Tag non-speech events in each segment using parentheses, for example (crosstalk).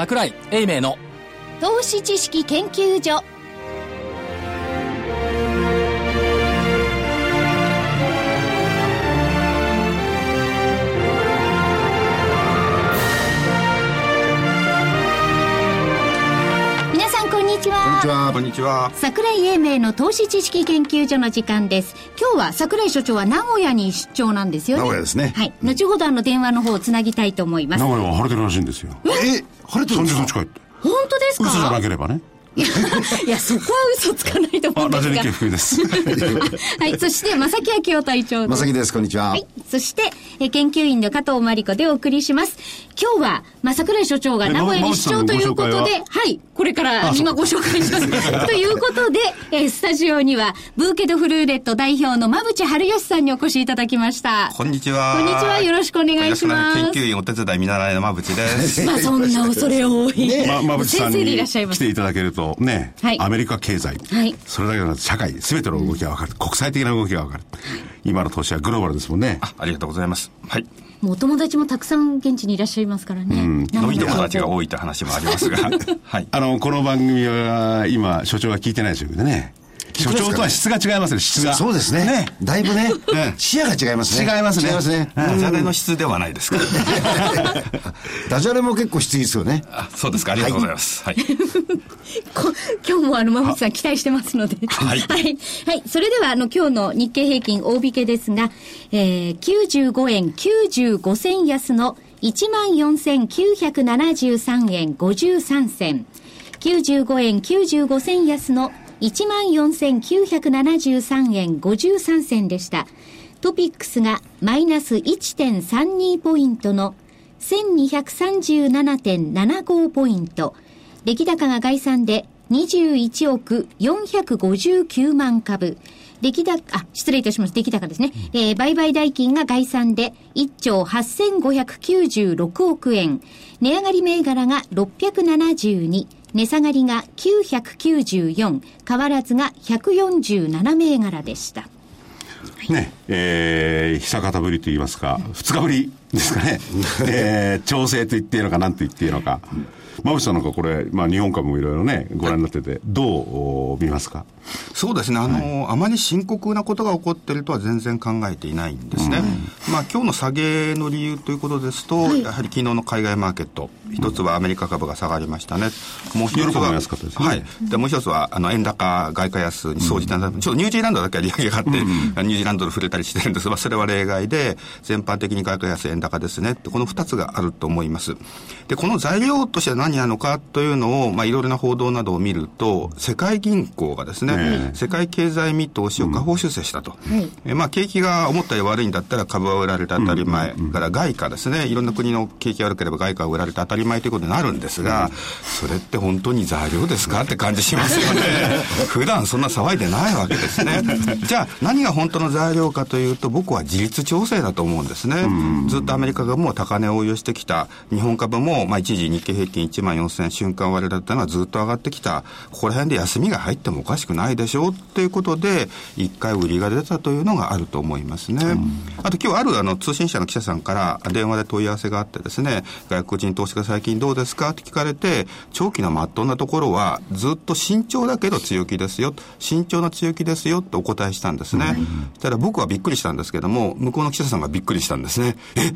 桜井英明の。投資知識研究所。はこんにちは。こんにちは。桜井英明の投資知識研究所の時間です。今日は桜井所長は名古屋に出張なんですよね。名古屋ですねはい。後ほどあの電話の方をつなぎたいと思います。名古屋は晴れてるらしいんですよ。え、晴れてるんです30度か近いって。本当です嘘じゃなかければね。(laughs) いや、そこは嘘つかないと思あ、うんですがラジオ日経。福井です。(laughs) はい。そして、正木明夫隊長です。まさきです、こんにちは。はい。そして、え研究員の加藤真理子でお送りします。今日は、まあ、桜井所長がえ名古屋に出張ということで、ままは？い。これから今ご紹介します。(laughs) ということで、えースタジオには、ブーケドフルーレット代表の馬淵春吉さんにお越しいただきました。こんにちは。こんにちはよろしくお願いします研究員お手伝い見習いの馬淵です。まあ、そんな恐れ多い。ま、馬淵さん先生でいにらっしゃいます。来ていただけると、ね、はいアメリカ経済、はいそれだけの社会、すべての動きがわかる。国際的な動きがわかる。今の投資はグローバルですもんね。あありがとうございます。はい。もうお友達もたくさん現地にいらっしゃいますからね。飲み友達がい。多いって話もありますが。(laughs) はい。あの、この番組は、今、所長が聞いてないですよね。所聞いてますかね長とは質が違いますね、質が。そうですね。だいぶねええ、視野が違いますね。違いますね違いますね。ダジャレの質ではないですか。(laughs) ダジャレも結構質いいですよね。あそうですか。ありがとうございます。はい。(laughs) こ今日もあの、馬淵さん期待してますので。はいはい。はい。それでは、あの、今日の日経平均大引けですが、えー、95円95銭安の14,973円53銭。95円95銭安の14,973円53銭でした。トピックスがマイナス1.32ポイントの1237.75ポイント。出来高が概算で21億459万株。出来高、あ、失礼いたします。出来高ですね。えー売買代金が概算で1兆8596億円。値上がり銘柄が672。値下がりが994。変わらずが147銘柄でした。ね、えー、久方ぶりと言いますか、二日ぶりですかね。(laughs) えー、調整と言っていいのか、なんと言っていいのか。馬渕さんなんかこれ、まあ日本株もいろいろね、ご覧になってて、どうお見ますか？そうですね、あの、あまり深刻なことが起こっているとは全然考えていないんですね。まあ、今日の下げの理由ということですと、やはり昨日の海外マーケット、一つはアメリカ株が下がりましたね。もう一つは、ねはい。で、もう一つは、あの、円高、外貨安に総じて、ちょっとニュージーランドだけは利上げがあって、ニュージーランドで触れたりしてるんですが、それは例外で、全般的に外貨安、円高ですね。この二つがあると思います。で、この材料としては何なのかというのを、まあ、いろいろな報道などを見ると、世界銀行がですね、ええ世界経済見通しを下方修正したと。えまあ、景気が思ったより悪いんだったら株は売られて当たり前。から外貨ですね。いろんな国の景気が悪ければ外貨は売られて当たり前ということになるんですが、それって本当に材料ですかって感じしますよね。(laughs) 普段そんな騒いでないわけですね。(laughs) じゃあ、何が本当の材料かというと、僕は自立調整だと思うんですね。ずっとアメリカ株も高値を応用してきた。日本株も、まあ、一時日経平均1万4000瞬間割れだったのはずっと上がってきた。ここら辺で休みが入ってもおかしくないでしょうっていうことで、一回売りが出たというのがあると思いますね。あと今日あるあの通信社の記者さんから電話で問い合わせがあってですね、外国人投資家最近どうですかって聞かれて、長期のまっとうなところはずっと慎重だけど強気ですよ。慎重な強気ですよってお答えしたんですね。ただ僕はびっくりしたんですけども、向こうの記者さんがびっくりしたんですね。え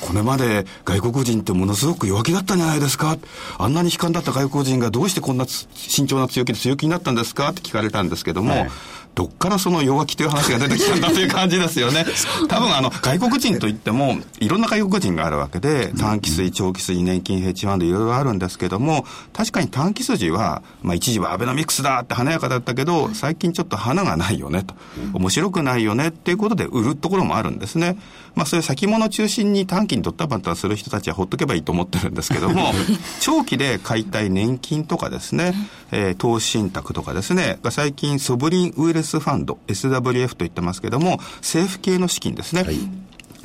これまで外国人ってものすごく弱気だったんじゃないですか。あんなに悲観だった外国人がどうしてこんな慎重な強気で強気になったんですか？って聞かれたんですけども、はいどっからその弱気という話が出てきたんだという感じですよね。多分あの、外国人といっても、いろんな外国人があるわけで、短期水、長期水、年金、ヘッジファンドいろいろあるんですけども、確かに短期筋は、まあ一時はアベノミクスだって華やかだったけど、最近ちょっと花がないよねと。面白くないよねっていうことで売るところもあるんですね。まあそういう先物中心に短期にドッタバタする人たちはほっとけばいいと思ってるんですけども、(laughs) 長期で買いたい年金とかですね、えー投資信託とかですね、が最近ソブリンウイルスファンド、SWF と言ってますけども、政府系の資金ですね。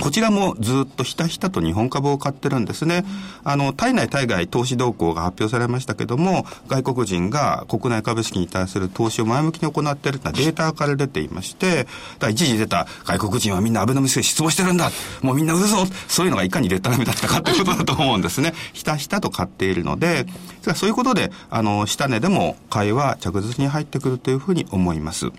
こちらもずっとひたひたと日本株を買ってるんですね。あの、体内対外投資動向が発表されましたけども、外国人が国内株式に対する投資を前向きに行っているというのはデータから出ていまして、だ一時出た外国人はみんなアベノミスク失望してるんだもうみんな売るぞそういうのがいかに劣化みだったかということだと思うんですね。ひたひたと買っているので、そういうことで、あの、下値でも買いは着実に入ってくるというふうに思います。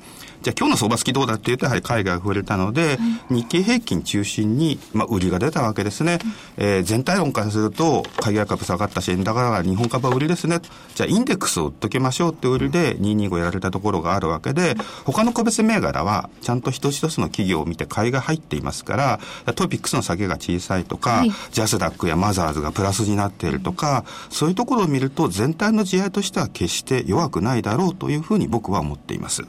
じゃあ今日の相場好きどうだっていうと、やはり海外が増えたので、日経平均中心に、まあ、売りが出たわけですね。えー、全体論からすると、海外株下がったし、円高が日本株は売りですね。じゃあインデックスを売っときましょうって売りで225やられたところがあるわけで、他の個別銘柄は、ちゃんと一つ一つの企業を見て買いが入っていますから、トピックスの下げが小さいとか、はい、ジャスダックやマザーズがプラスになっているとか、そういうところを見ると、全体の地合としては決して弱くないだろうというふうに僕は思っています。う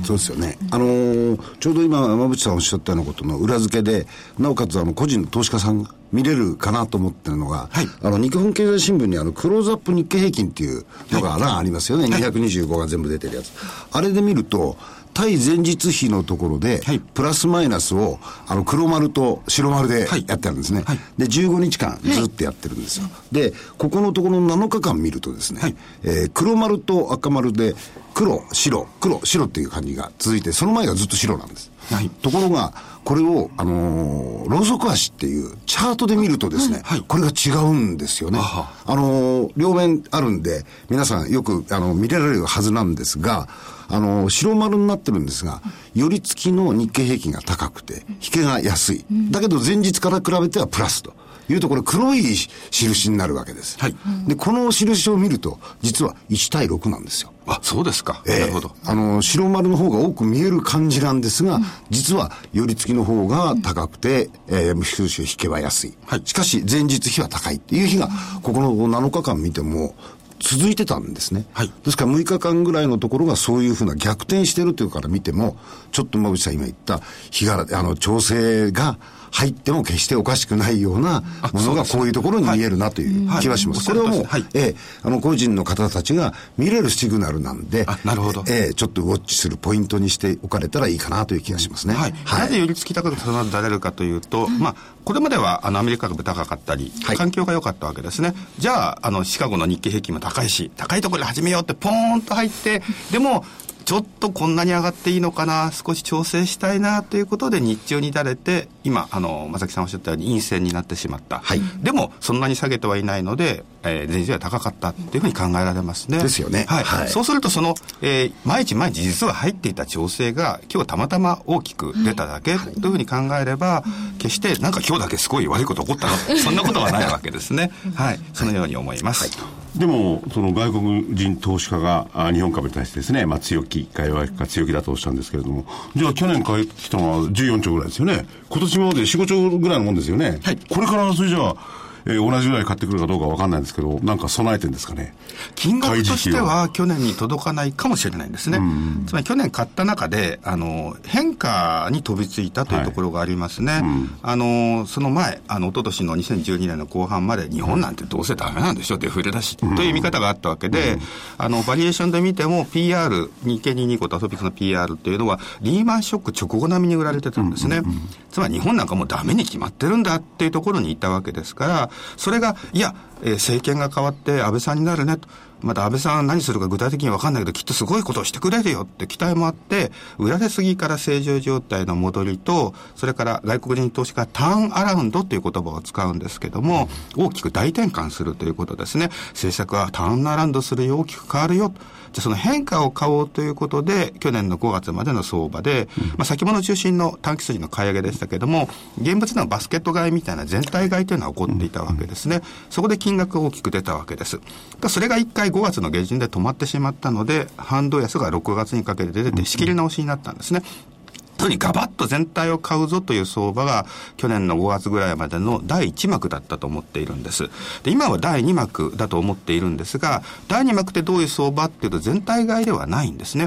ん、そうですよね。あのーちょうど今、山渕さんおっしゃったようなことの裏付けで、なおかつあの個人の投資家さんが見れるかなと思ってるのが、はい、あの日本経済新聞にあのクローズアップ日経平均っていうのが欄ありますよね、はい、225が全部出てるやつ。あれで見ると、対前日比のところで、はい、プラスマイナスを、あの、黒丸と白丸でやってあるんですね。はい、で、15日間ずっとやってるんですよ。はい、で、ここのところの7日間見るとですね、はい、えー、黒丸と赤丸で、黒、白、黒、白っていう感じが続いて、その前がずっと白なんです。はい、ところが、これを、あのー、ロウソク足っていうチャートで見るとですね、はい、これが違うんですよね。あのー、両面あるんで、皆さんよく、あの、見られるはずなんですが、あの、白丸になってるんですが、寄り付きの日経平均が高くて、引けが安い。だけど前日から比べてはプラスと。いうところ黒い印になるわけです。はい。で、この印を見ると、実は1対6なんですよ。あ、そうですか。えー、なるほど。あの、白丸の方が多く見える感じなんですが、うん、実は寄り付きの方が高くて、うん、えー、収支引けば安い。はい。しかし、前日比は高いっていう日が、ここの7日間見ても、続いてたんですね。はい。ですから6日間ぐらいのところがそういうふうな逆転してるというから見ても、ちょっと馬渕さん今言った、日柄、あの、調整が、入っても決しておかしくないようなものがこういうところに見えるなという気はします。これはもう、はい、えー、あの、個人の方たちが見れるシグナルなんで、なるほど。えー、ちょっとウォッチするポイントにしておかれたらいいかなという気がしますね。はい。はい、なぜ寄り付き高く育てられるかというと、まあ、これまではあのアメリカ株高かったり、環境が良かったわけですね。じゃあ、あの、シカゴの日経平均も高いし、高いところで始めようってポーンと入って、でも、ちょっとこんなに上がっていいのかな、少し調整したいなということで日中にだれて、今、あの、正木さんおっしゃったように陰線になってしまった。はい、でも、そんなに下げてはいないので、えー、前日は高かったというふうに考えられますね。ですよね。はい。はい、そうすると、その、えー、毎日毎日実は入っていた調整が、今日たまたま大きく出ただけというふうに考えれば、決してなんか今日だけすごい悪いこと起こったの、そんなことはないわけですね。(laughs) はい。そのように思います。はいでも、その外国人投資家が日本株に対してですね、まあ、強気か弱気か強気だとおっしゃるんですけれども、じゃあ去年買ってきたのは14兆ぐらいですよね。今年まで4、5兆ぐらいのもんですよね。はい。これからそれじゃあ、えー、同じぐらい買ってくるかどうかわかんないんですけど、なんか備えてるんですかね。金額としては去年に届かないかもしれないんですね。つまり去年買った中で、あの、変化に飛びついたというところがありますね。はいうん、あの、その前、あの、一昨年の2012年の後半まで日本なんてどうせダメなんでしょ、デフレだし、うん、という見方があったわけで、うん、あの、バリエーションで見ても PR、日経225とアトピックの PR っていうのは、リーマンショック直後並みに売られてたんですね。つまり日本なんかもうダメに決まってるんだっていうところにいたわけですから、それが、いや、えー、政権が変わって安倍さんになるねと。また安倍さん何するか具体的に分かんないけど、きっとすごいことをしてくれるよって期待もあって、売られすぎから正常状態の戻りと、それから外国人投資家ターンアラウンドという言葉を使うんですけども、大きく大転換するということですね。政策はターンアラウンドするよ、大きく変わるよ。じゃその変化を買おうということで、去年の5月までの相場で、まあ、先物中心の短期筋の買い上げでしたけども、現物のバスケット買いみたいな全体買いというのは起こっていたわけですね。そこで金額が大きく出たわけです。それが1回5月の下旬で止まってしまったので、反動安が6月にかけて出て仕切り直しになったんですね。とにガバッと全体を買うぞという相場が去年の5月ぐらいまでの第1幕だったと思っているんです。で、今は第2幕だと思っているんですが、第2幕ってどういう相場っていうと全体買いではないんですね。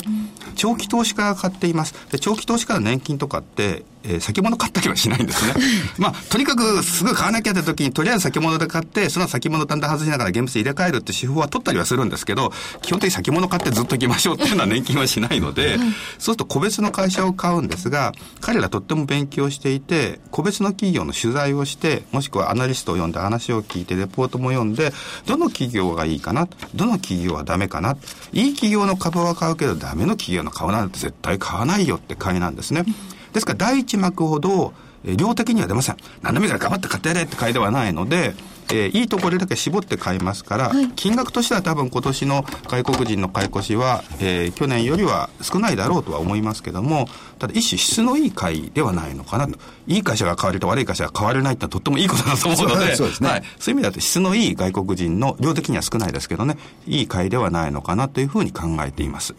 長期投資家が買っています。で長期投資家の年金とかってえー、先物買ったりはしないんですね。(laughs) まあ、とにかくすぐ買わなきゃって時に、とりあえず先物で買って、その先物だんだん外しながら現物入れ替えるって手法は取ったりはするんですけど、基本的に先物買ってずっと行きましょうっていうのは年金はしないので、そうすると個別の会社を買うんですが、彼らとっても勉強していて、個別の企業の取材をして、もしくはアナリストを読んで話を聞いて、レポートも読んで、どの企業がいいかな、どの企業はダメかな、いい企業の株は買うけどダメの企業の株なんて絶対買わないよって買いなんですね。ですから第一幕ほど、え量的には出ません。何でもいいから頑張って買ってやれって買いではないので、えー、いいところだけ絞って買いますから、はい、金額としては多分今年の外国人の買い越しは、えー、去年よりは少ないだろうとは思いますけども、ただ一種質のいい買いではないのかなと。いい会社が買われて悪い会社が買われないってとってもいいことだと思うので、(laughs) そうですね、はい。そういう意味だと質のいい外国人の、量的には少ないですけどね、いい買いではないのかなというふうに考えています。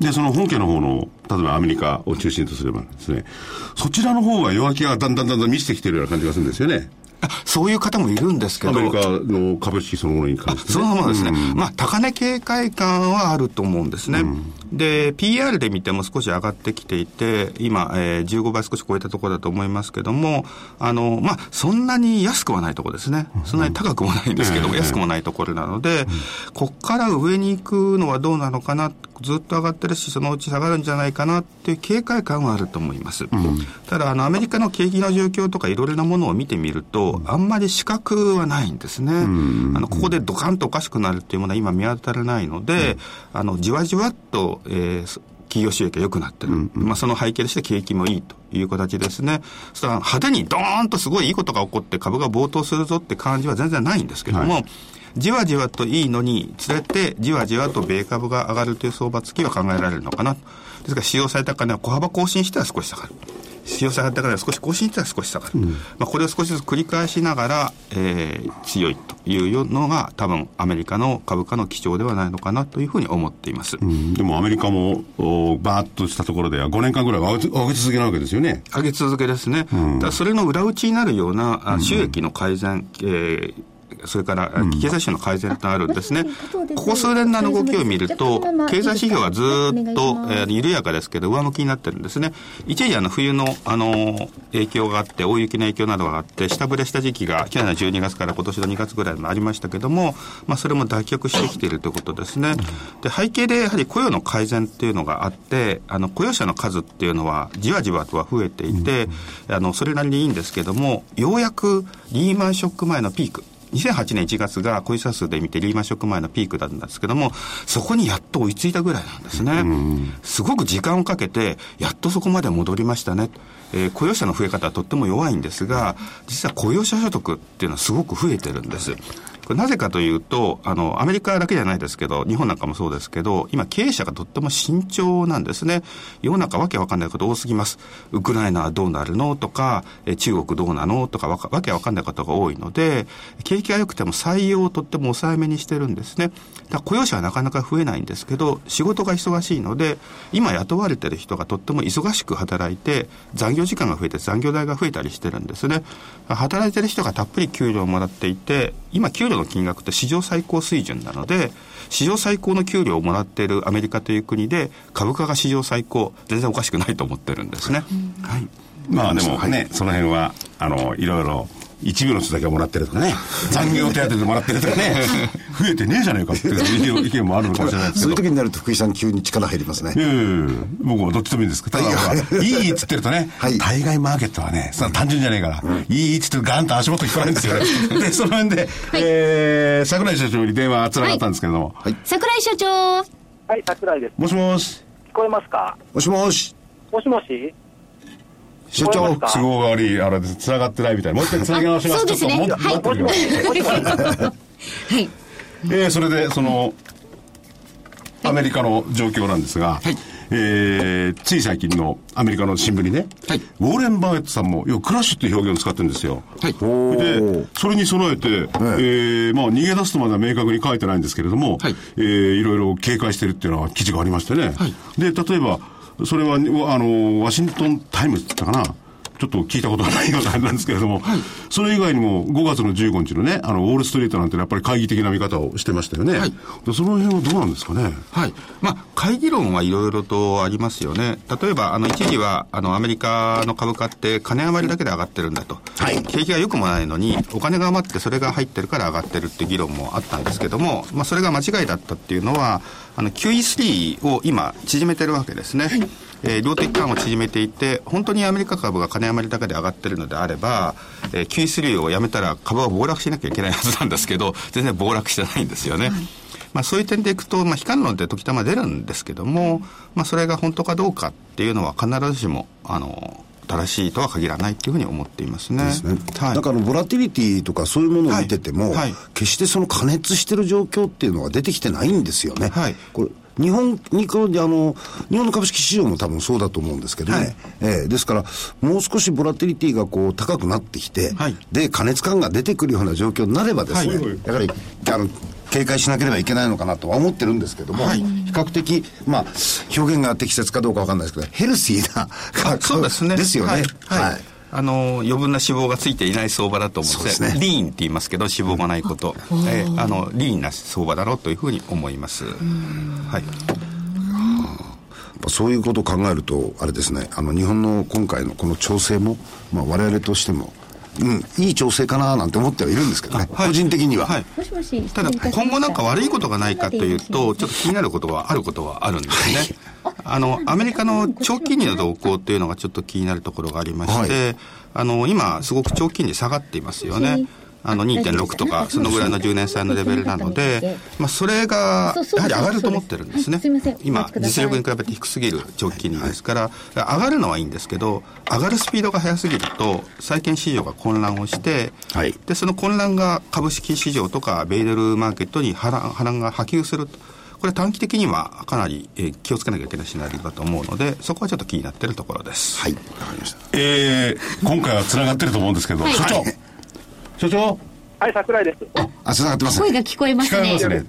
で、その本家の方の、例えばアメリカを中心とすればですね、そちらの方が弱気がだんだんだんだん見せてきてるような感じがするんですよね。そういう方もいるんですけど。アメリカの株式そのものに関して、ね、そのままですね。うん、まあ、高値警戒感はあると思うんですね。うん、で、PR で見ても少し上がってきていて、今、えー、15倍少し超えたところだと思いますけども、あの、まあ、そんなに安くはないところですね。そんなに高くもないんですけども、安くもないところなので、こっから上に行くのはどうなのかな、ずっと上がってるし、そのうち下がるんじゃないかなっていう警戒感はあると思います。うん、ただ、あの、アメリカの景気の状況とかいろいろなものを見てみると、あんまり覚はないんですね。あの、ここでドカンとおかしくなるっていうものは今見当たらないので、あの、じわじわっと、えー、企業収益が良くなってる。うんうん、まあ、その背景として景気もいいという形ですね。そしたら派手にドーンとすごいいいことが起こって株が暴騰するぞって感じは全然ないんですけども、はいじわじわといいのにつれて、じわじわと米株が上がるという相場付きは考えられるのかな。ですから、使用された金は小幅更新しては少し下がる。使用されたから少し更新しては少し下がる、うん、まあ、これを少しずつ繰り返しながら、えー、強いというのが多分アメリカの株価の基調ではないのかなというふうに思っています、うん、でもアメリカもバーッとしたところでは5年間ぐらい上げ続けなわけですよね。上げ続けですね、うん、だそれの裏打ちになるような収益の改善、うん、えーそれから経済指標の改善があるん (laughs) ですね。ここ数年の動きを見ると、経済指標はずっと、えー、緩やかですけど、上向きになってるんですね。一時あの冬の、あの、影響があって、大雪の影響などがあって、下振れした時期が去年の12月から今年の2月ぐらいもありましたけども、まあそれも脱却してきているということですね。で、背景でやはり雇用の改善っていうのがあって、あの、雇用者の数っていうのはじわじわとは増えていて、あの、それなりにいいんですけども、ようやくリーマンショック前のピーク、2008年1月が雇用者数で見てリーマンショック前のピークだったんですけども、そこにやっと追いついたぐらいなんですね。すごく時間をかけて、やっとそこまで戻りましたね。えー、雇用者の増え方はとっても弱いんですが、実は雇用者所得っていうのはすごく増えてるんです。これなぜかというと、あの、アメリカだけじゃないですけど、日本なんかもそうですけど、今経営者がとっても慎重なんですね。世の中わけわかんないこと多すぎます。ウクライナはどうなるのとか、え中国どうなのとかわけわかんないことが多いので、景気が良くても採用をとっても抑えめにしてるんですね。だ雇用者はなかなか増えないんですけど、仕事が忙しいので、今雇われてる人がとっても忙しく働いて、残業時間が増えて残業代が増えたりしてるんですね。働いてる人がたっぷり給料をもらっていて、今給料の金額って史上最高水準なので、史上最高の給料をもらっているアメリカという国で、株価が史上最高、全然おかしくないと思ってるんですね。はい。まあでもね、その辺は、あの、いろいろ一部の人だけはもらってるとかね、残業手当でもらってるとかね、(laughs) 増えてねえじゃねえかっていう意見もあるのかもしれないですけど。そういう時になると福井さん急に力入りますね。僕もどっちでもいいんですけど、ただ、いいっつってるとね、はい、対外マーケットはね、そ単純じゃねえから、うん、いいっつってガンと足元引かないんですよね。で、その辺で、はい、えー、桜井社長に電話つながったんですけども。はい、桜井社長はい、桜井です。もしもし。聞こえますか？もしもし。もしもし？所長、都合が悪い、あれで、繋がってないみたいな。もう一回繋げ直します。そうですね。はい。はい。えー、それで、その、アメリカの状況なんですが、はい、えー、つい最近のアメリカの新聞にね、はい、ウォーレン・バフェットさんも、要クラッシュっていう表現を使ってるんですよ。はい、で、それに備えて、えー、まあ、逃げ出すとまでは明確に書いてないんですけれども、はいえー、いろいろ警戒してるっていうのは記事がありましてね。はい、で、例えば、それは、あの、ワシントンタイムズって言ったかな。ちょっと聞いたことがないようなあれなんですけれども、それ以外にも5月の15日のね、あの、ウォールストリートなんてやっぱり懐疑的な見方をしてましたよね。はいでその辺はどうなんですかね？はい。まあ、会議論はいろいろとありますよね。例えば、あの、一時は、あの、アメリカの株価って金余りだけで上がってるんだと。はい景気が良くもないのに、お金が余ってそれが入ってるから上がってるって議論もあったんですけども、まあ、それが間違いだったっていうのは、あの、QE3 を今、縮めてるわけですね。えー量的緩和を縮めていて、本当にアメリカ株が金余りだけで上がってるのであれば、えー、QE3 をやめたら株は暴落しなきゃいけないはずなんですけど、(laughs) 全然暴落してないんですよね。まあ、そういう点でいくと、まあ、悲観論って時たま出るんですけども、まあ、それが本当かどうかっていうのは必ずしも、あの、正しいとは限らないっていうふうに思っていますね。ですね。はい。だから、ボラティリティとかそういうものを見てても、はいはい決してその加熱してる状況っていうのが出てきてないんですよね。はいこれ日本にこあの、日本の株式市場も多分そうだと思うんですけどね。はいええですから、もう少しボラティリティがこう高くなってきて、はいで、加熱感が出てくるような状況になればですね、はいやはり、あの、警戒しなければいけないのかなとは思ってるんですけども、はい比較的、まあ、表現が適切かどうかわかんないですけど、ヘルシーな価格そうですね。ですよね。はい。はいあの、余分な脂肪がついていない相場だと思うんですねリーンって言いますけど、脂肪がないこと。えーあの、リーンな相場だろうというふうに思います。はい。そういうことを考えると、あれですね、あの日本の今回のこの調整も、まあ、我々としても、うん、いい調整かななんて思ってはいるんですけどね、はい個人的には。はい。ただ、今後なんか悪いことがないかというと、ちょっと気になることはあることはあるんですね。あの、アメリカの長期金利の動向っていうのがちょっと気になるところがありまして、あの、今、すごく長期金利下がっていますよね。あの、2.6とか、(laughs) そのぐらいの10年債のレベルなので、(laughs) まあ、それが、やはり上がると思ってるんですね。今実力に比べて低すぎる長期金利ですから、上がるのはいいんですけど、上がるスピードが速すぎると、債券市場が混乱をして、はい。で、その混乱が株式市場とかベイデルマーケットに波乱波乱が波及すると。これ短期的にはかなり、えー気をつけなきゃいけないシナリオだと思うので、そこはちょっと気になっているところです。はい、わかりました。えー、今回は繋がってると思うんですけど、はい。所長所長？はい、桜井です。あ、繋がってますね。声が聞こえますね聞こえま。すね。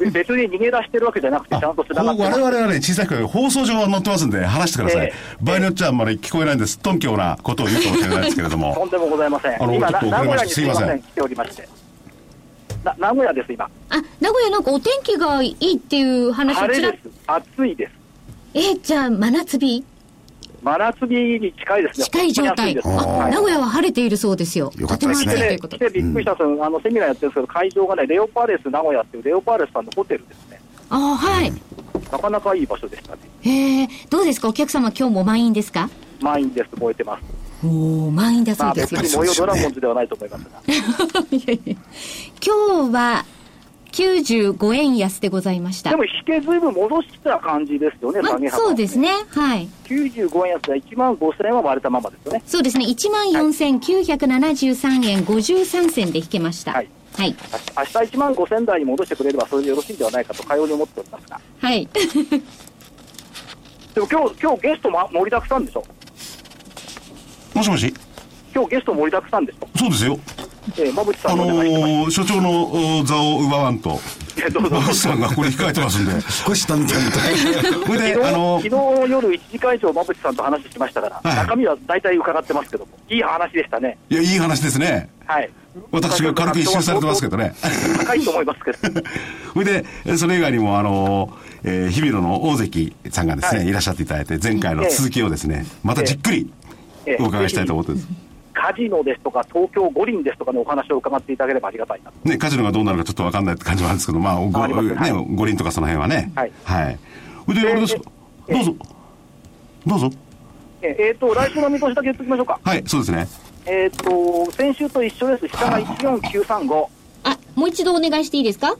べ別に逃げ出してるわけじゃなくて、ちゃんと繋がってます。我々はね、小さい声で放送上は載ってますんで、話してください。え場合によっちゃあんまり聞こえないんです。頓強なことを言うかもしれないですけれど (laughs) ともん。でもございません。あの今、なちょっと遅れま名古屋にしたすいませんすいません、来ておりまして。な名古屋です、今。あ、名古屋なんかお天気がいいっていう話をちらっ晴れです。暑いです。え、じゃあ真夏日？真夏日に近いですね。近い状態。はい名古屋は晴れているそうですよ。よかったですねとても暑いといでうことで。来てびっくりしたんですけど、あのセミナーやってるんですけど、会場がね、レオパレス名古屋っていうレオパレスさんのホテルですね。あはい。なかなかいい場所でしたね。へえ、どうですか？お客様今日も満員ですか？満員です、燃えてます。おお満員だそまあうですよ。別に燃えよドラゴンズではないと思いますが。(laughs) いやいや今日は95円安でございました。でも引けずいぶん戻した感じですよね、ま下げ幅はそうですね。はい。95円安で1万5000円は割れたままですよね。そうですね。14,973円53銭で引けました。はい。はい。明日1万5000台に戻してくれればそれでよろしいんではないかとかように思っておりますが。はい。(laughs) でも今日、今日ゲストも盛りだくさんでしょ？もしもし？今日ゲスト盛りだくさんでしょ？そうですよ。えー、馬淵さあのんのお願いします。ー、所長のお座を奪わんと、えーどうぞ馬淵さんがこれ控えてますんで。少し淡々と。それで、昨日あの昨日夜1時間以上馬淵さんと話しましたから、はい中身は大体伺ってますけども、いい話でしたね。いや、いい話ですね。はい。私が軽く一周されてますけどね。高いと思いますけど。(laughs) それで、えそれ以外にも、あの、えー日比野の大関さんがですね、はいい、らっしゃっていただいて、前回の続きをですね、またじっくりええお伺いしたいと思ってます。カジノですとか、東京五輪ですとかのお話を伺っていただければありがたいなと。ね、カジノがどうなるかちょっとわかんないって感じはあるんですけど、まあ、ごありますね、はい五輪とかその辺はね。はいはい。それで、あれですどうぞ。どうぞ。ええーと、来週の見通しだけ言っておきましょうか。はい、そうですね。えっ、と、先週と一緒です。下が14935。あ、もう一度お願いしていいですか？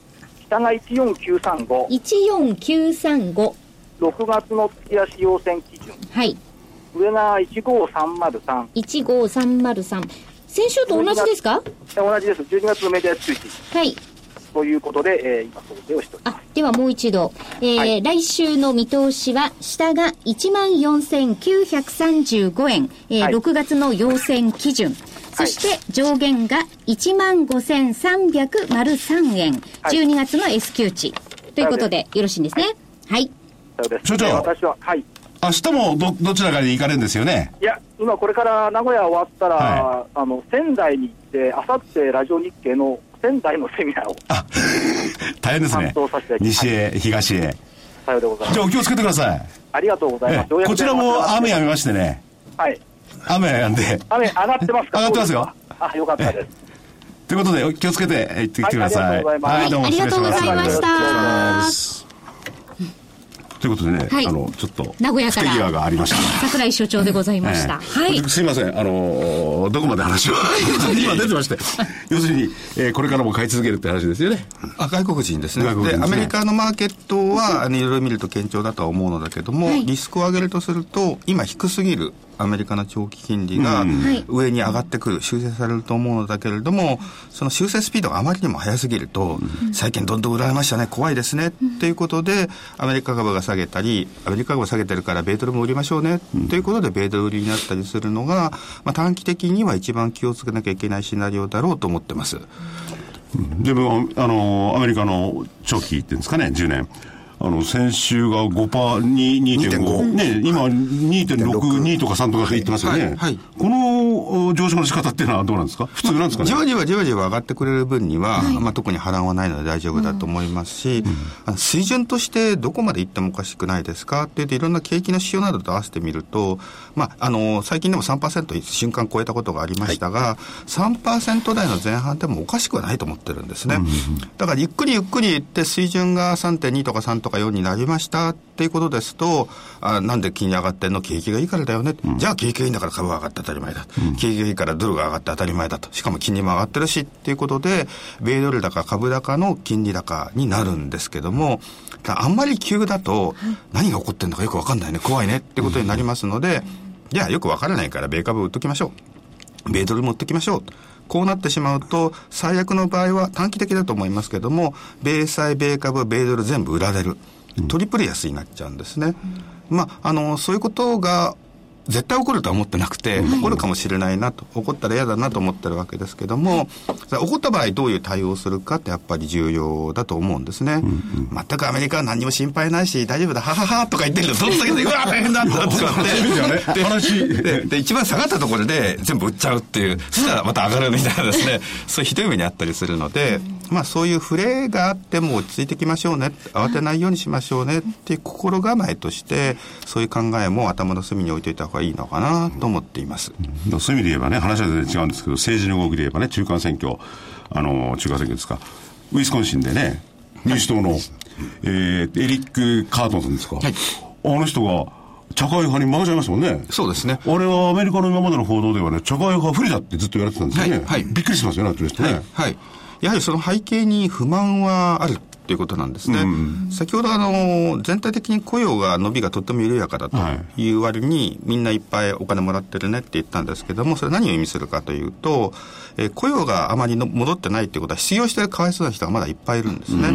下が14935。?14935。6月の月足要線基準。はい。上が15303。15303。先週と同じですか？同じです。12月のメディア通知。はい。ということで、えー今、想定をしております。あ、ではもう一度。えーはい来週の見通しは、下が14,935円、えーはい6月の要請基準。そして上限が15,303円、はい12月の S q 値。ということで、よろしいんですね。はい。そうです。所長えー私は、はい。明日もど、どちらかに行かれるんですよね？いや、今これから名古屋終わったら、はあの、仙台に行って、あさってラジオ日経の仙台のセミナーをあ、大変ですね西へ、東へ。さようでございます。じゃあお気をつけてください。ありがとうございます。ええこちらも雨やめめましてね。はい。雨やんで。雨上がってますか？上がってますよあ、よかったです。ということで、お気をつけて行ってきてください。はいありがとうございますどうもありがとうございまし失礼した。ということでね、はいあの、ちょっと、名古屋から不がありました。桜井所長でございました。ええはい。すいません、あのーどこまで話を、(laughs) 今出てまして、要するに、えーこれからも買い続けるって話ですよね。あ外国人ですねでねアメリカのマーケットはあのいろいろ見ると堅調だとは思うのだけども、はいリスクを上げるとすると今低すぎるアメリカの長期金利がはい上に上がってくる修正されると思うのだけれどもその修正スピードがあまりにも速すぎると、最近どんどん売られましたね怖いですね、っていうことでアメリカ株が下げたりアメリカ株が下げてるから米ドルも売りましょうね、ということで米ドル売りになったりするのが、まあ、短期的には一番気をつけなきゃいけないシナリオだろうと思ってます。でも、あの、アメリカの長期っていうんですかね、10年。あの、先週が5%、に2.5。ね、今2.6、2とか3とか言ってますよね。はいはいこのお上昇の仕方っていうのはどうなんですか？普通なんですかね、じわじわじわじわ上がってくれる分には、まあ、特に波乱はないので大丈夫だと思いますし、あの水準としてどこまで行ってもおかしくないですかって言っていろんな景気の指標などと合わせてみると、まあ、あの最近でも3%瞬間超えたことがありましたが、3%台の前半でもおかしくはないと思ってるんですね、だからゆっくりゆっくりいって水準が3.2とか3とか4になりましたっていうことですとあなんで金利上がってんの？景気がいいからだよね、じゃあ景気がいいんだから株が上がって当たり前だ、景気からドルが上がって当たり前だとしかも金利も上がってるしっていうことで米ドル高株高の金利高になるんですけどもあんまり急だと何が起こってんのかよく分かんないね怖いねってことになりますので、じゃあよく分からないから米株売っときましょう米ドル持ってきましょう。こうなってしまうと、最悪の場合は短期的だと思いますけども、米債、米株、米ドル全部売られる。トリプル安になっちゃうんですね。まあ、あの、そういうことが絶対起こるとは思ってなくて、起こるかもしれないなと、起こったら嫌だなと思ってるわけですけども、起こった場合どういう対応をするかってやっぱり重要だと思うんですね。全くアメリカは何にも心配ないし、大丈夫だ、はははとか言ってると、どっちだけで、うわ、大変だってなってしまって。(laughs) で話でで一番下がったところで全部売っちゃうっていう、そしたらまた上がるみたいなですね、そういうひどい目にあったりするので、まあそういう触れがあっても落ち着いていきましょうね、慌てないようにしましょうねっていう心構えとして、そういう考えも頭の隅に置いておいた方がいいのかなと思っています。そういう意味で言えばね、話は全然違うんですけど、政治の動きで言えばね、中間選挙、あの、中間選挙ですか、ウィスコンシンでね、民主党の、えーエリック・カートンさんですか、はいあの人が、茶会派に負けちゃいましたもんね。そうですね。あれはアメリカの今までの報道ではね、茶会派は不利だってずっと言われてたんですよね。はいはいびっくりしますよね、あとですね。はい、はい。やはりその背景に不満はあるっていうことなんですね。先ほどあの、全体的に雇用が伸びがとっても緩やかだという割に、みんないっぱいお金もらってるねって言ったんですけども、それ何を意味するかというと、えー雇用があまりの戻ってないっていうことは、失業してるかわいそうな人がまだいっぱいいるんですね。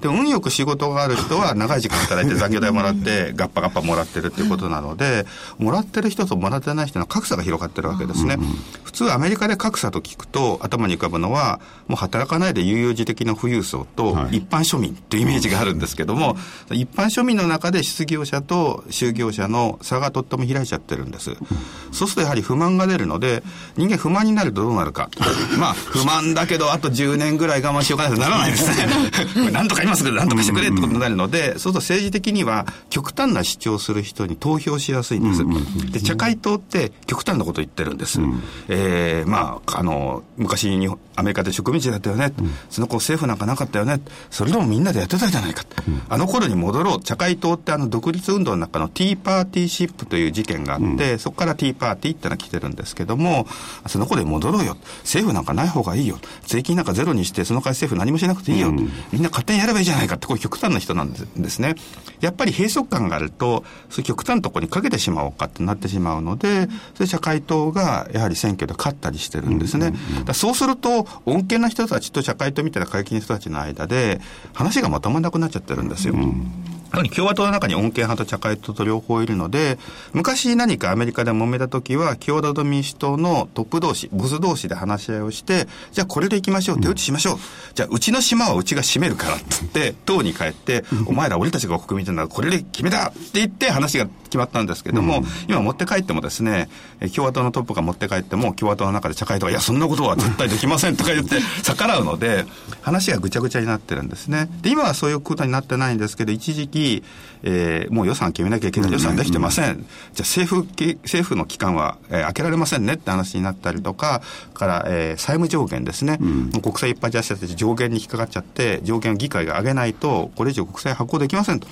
で、運よく仕事がある人は長い時間働いて残業代もらって、(laughs) ガッパガッパもらってるっていうことなので、もらってる人ともらってない人の格差が広がってるわけですね。普通アメリカで格差と聞くと頭に浮かぶのは、もう働かないで悠々自適の富裕層とはい一般庶民っていうイメージがあるんですけども、一般庶民の中で失業者と就業者の差がとっても開いちゃってるんです。そうするとやはり不満が出るので、人間不満になるとどうなるか。まあ、不満だけどあと10年ぐらい我慢しようかなとならないですね。(laughs) なんとか今すぐなんとかしてくれってことになるので、そうすると政治的には極端な主張する人に投票しやすいんです。で、社会党って極端なこと言ってるんです。えーまあ、あの、昔日本アメリカで植民地だったよね。その子政府なんかなかったよね。それでもみんなでやってたじゃないか。あの頃に戻ろう。社会党ってあの独立運動の中のティーパーティーシップという事件があって、そこからティーパーティーってのが来てるんですけども、その頃に戻ろうよ。政府なんかない方がいいよ。税金なんかゼロにして、その代わり政府何もしなくていいよ。みんな勝手にやればいいじゃないかって、こういう極端な人なんですね。やっぱり閉塞感があると、そういう極端なところにかけてしまおうかってなってしまうので、それ社会党がやはり選挙で勝ったりしてるんですね。そうすると、穏健な人たちと社会党みたいな過激な人たちの間で、話がまとまらなくなっちゃってるんですよ。特に共和党の中に穏健派と茶会党と両方いるので、昔何かアメリカで揉めた時は、共和党と民主党のトップ同士、ボス同士で話し合いをして、じゃあこれで行きましょう、手打ちしましょう。じゃあうちの島はうちが占めるからって言って、党に帰って、お前ら俺たちが国民とならこれで決めたって言って話が決まったんですけども、今持って帰ってもですね、共和党のトップが持って帰っても、共和党の中で茶会とか、いや、そんなことは絶対できませんとか言って (laughs) 逆らうので、話がぐちゃぐちゃになってるんですね。で、今はそういうことになってないんですけど、一時期、えー、もう予算決めなきゃいけない予算できてません。じゃあ政府、政府の機関は、えー、開けられませんねって話になったりとか、から、えー、債務上限ですね。うん、国債一般ジャスティス上限に引っかかっちゃって、上限を議会が上げないと、これ以上国債発行できませんと。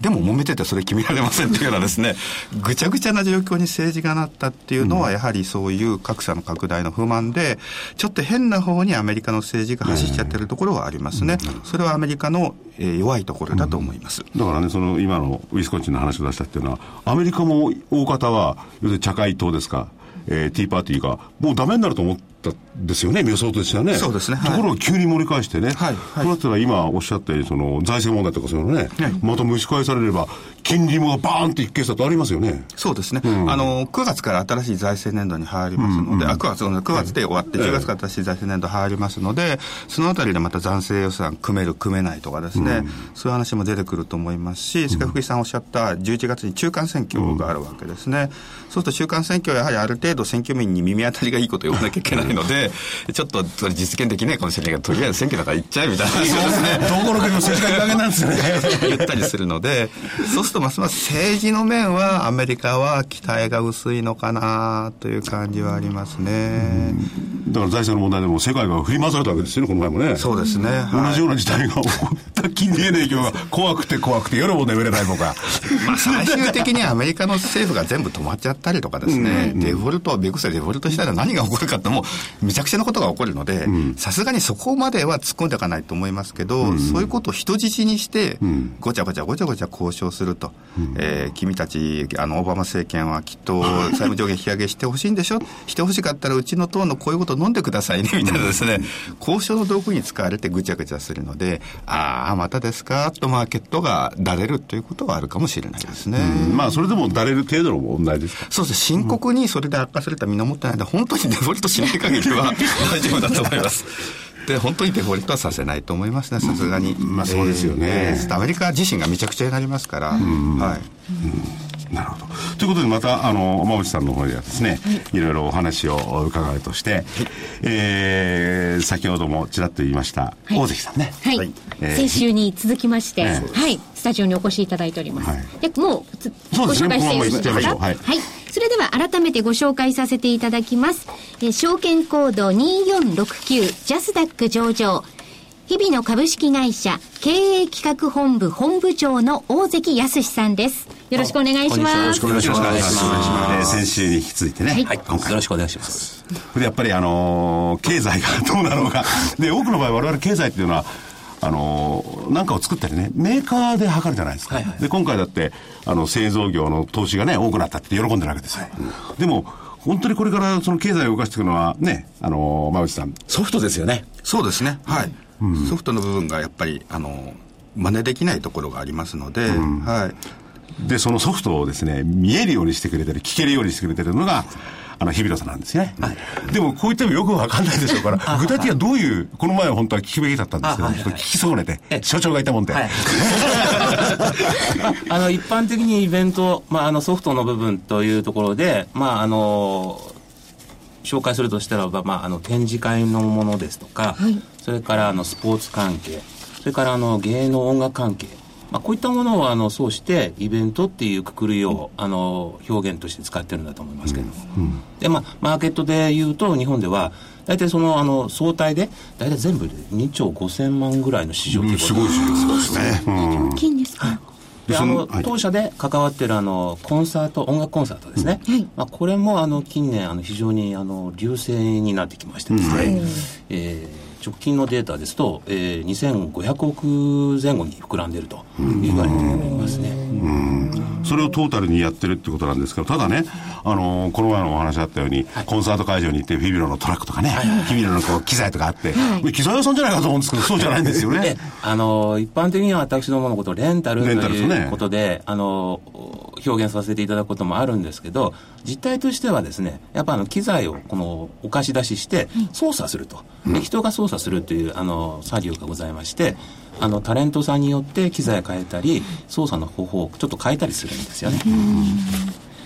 でも揉めててそれ決められませんっていうようなですね、(laughs) ぐちゃぐちゃな状況に政治がなったっていうのは、やはりそういう格差の拡大の不満で、ちょっと変な方にアメリカの政治が走っちゃってるところはありますね。それはアメリカの弱いところだと思います。だからね、その今のウィスコンチンの話を出したっていうのは、アメリカも大方は、要するに茶会党ですか、えー、ティーパーティーが、もうダメになると思って、ったですよね、予想としてはね。そうですね。ところが急に盛り返してね。はい。はい、そうったら今おっしゃったように、その財政問題とかそういうのね、はい、また蒸し返されれば、金利もバーンって一計算とありますよね。そうですね。うん、あの、9月から新しい財政年度に入りますので、うんうん、あ、9月、9月で終わって、10月から新しい財政年度入りますので、そのあたりでまた残性予算組める、組めないとかですね、うん、そういう話も出てくると思いますし、それから福井さんおっしゃった11月に中間選挙があるわけですね。そうすると中間選挙はやはりある程度選挙民に耳当たりがいいことを言わなきゃいけないので、ちょっとそれ実現できないかもしれないけど、とりあえず選挙だから行っちゃえみたいな。そうですね。どこの国も政治家だけなんですよね。言ったりするので、そうするとますます政治の面はアメリカは期待が薄いのかなという感じはありますね。だから財政の問題でも世界が振り回されたわけですよね、この前もね。そうですね。同じような事態が起こった金利への影響が怖くて怖くて夜も眠れないのか。まあ最終的にアメリカの政府が全部止まっちゃったりとかですね、デフォルト、ベクセデフォルトしたら何が起こるかってもうめちゃくちゃなことが起こるので、さすがにそこまでは突っ込んでいかないと思いますけど、うん、そういうことを人質にして、ごちゃごちゃごちゃごちゃ交渉すると、うん、えー、君たち、あの、オバマ政権はきっと (laughs) 債務上限引き上げしてほしいんでしょ？してほしかったらうちの党のこういうこと飲んでくださいね、みたいなですね、交渉の道具に使われてぐちゃぐちゃするので、ああ、またですか？とマーケットがだれるということはあるかもしれないですね。まあ、それでもだれる程度の問題ですか？そうです。深刻にそれで悪化された身の持ってないで、本当にデフォルトしない限りは大丈夫だと思います。(laughs) で本当にデフォルトはさせないと思いますね、さすがに。まあそうですよね、えー、アメリカ自身がめちゃくちゃになりますから。はいなるほど。ということで、また、あの、馬内さんの方ではですね、いろいろお話を伺うとして、はい、えー、先ほどもちらっと言いました、大関さんね。はい。はい、えー、先週に続きまして、はい、スタジオにお越しいただいております。はい、でもう、ご紹介してよろしいですか、はい。はいそれでは改めてご紹介させていただきます。えー、証券コード2469ジャスダック上場。日々の株式会社経営企画本部本部長の大関康さんです。よろしくお願いします。よろしくお願いします。先週に引き続いてね。はい。今回よろしくお願いします。で、やっぱりあのー、経済がどうなのか。で、多くの場合我々経済っていうのは、あのなんかを作ったりね、メーカーで測るじゃないですか。はいはい、で、今回だって、あの、製造業の投資がね、多くなったって喜んでるわけですよ。はい、でも、本当にこれからその経済を動かしていくのはね、あの馬内さん。ソフトですよね。そうですね。はい。うん、ソフトの部分がやっぱり、あの真似できないところがありますので、うん、はい。で、そのソフトをですね、見えるようにしてくれてる、聞けるようにしてくれてるのが、あの、日比野さんなんですね。はい、でも、こういったもよくわかんないでしょうから、具体的にはどういう、この前は本当は聞くべきだったんですけど、ちょっと聞き損ねて、所長がいたもんで。はい、(laughs) あの、一般的にイベント、まあ、あの、ソフトの部分というところで、まあ、あの、紹介するとしたらば、まあ、あの展示会のものですとか、はい、それからあのスポーツ関係それからあの芸能音楽関係まあ、こういったものをあのそうしてイベントっていうくくりを、あの表現として使ってるんだと思いますけども、うん。うん、でまあマーケットでいうと日本では大体そのあの総体で大体全部で2兆5000万ぐらいの市場規模、うん、すごいですね、大きいんですか、であの、当社で関わってるあのコンサート音楽コンサートですね、うん、まあ、これもあの近年あの非常にあの流星になってきましてですね、うん、えー直近のデータですと、えー、2500億前後に膨らんでいると言われていますね。それをトータルにやってるってことなんですけど、ただね、あのーこの前のお話あったように、コンサート会場に行って、フィビロのトラックとかね、フィビロのこう機材とかあって、機材屋さんじゃないかと思うんですけど、そうじゃないんですよえね。あの一般的には私どものことをレンタルということで、あの表現させていただくこともあるんですけど、実態としてはですね、やっぱあの機材をこのお貸し出しして操作すると、で人が操作するというあの作業がございまして、あのタレントさんによって機材変えたり、操作の方法をちょっと変えたりするんですよね。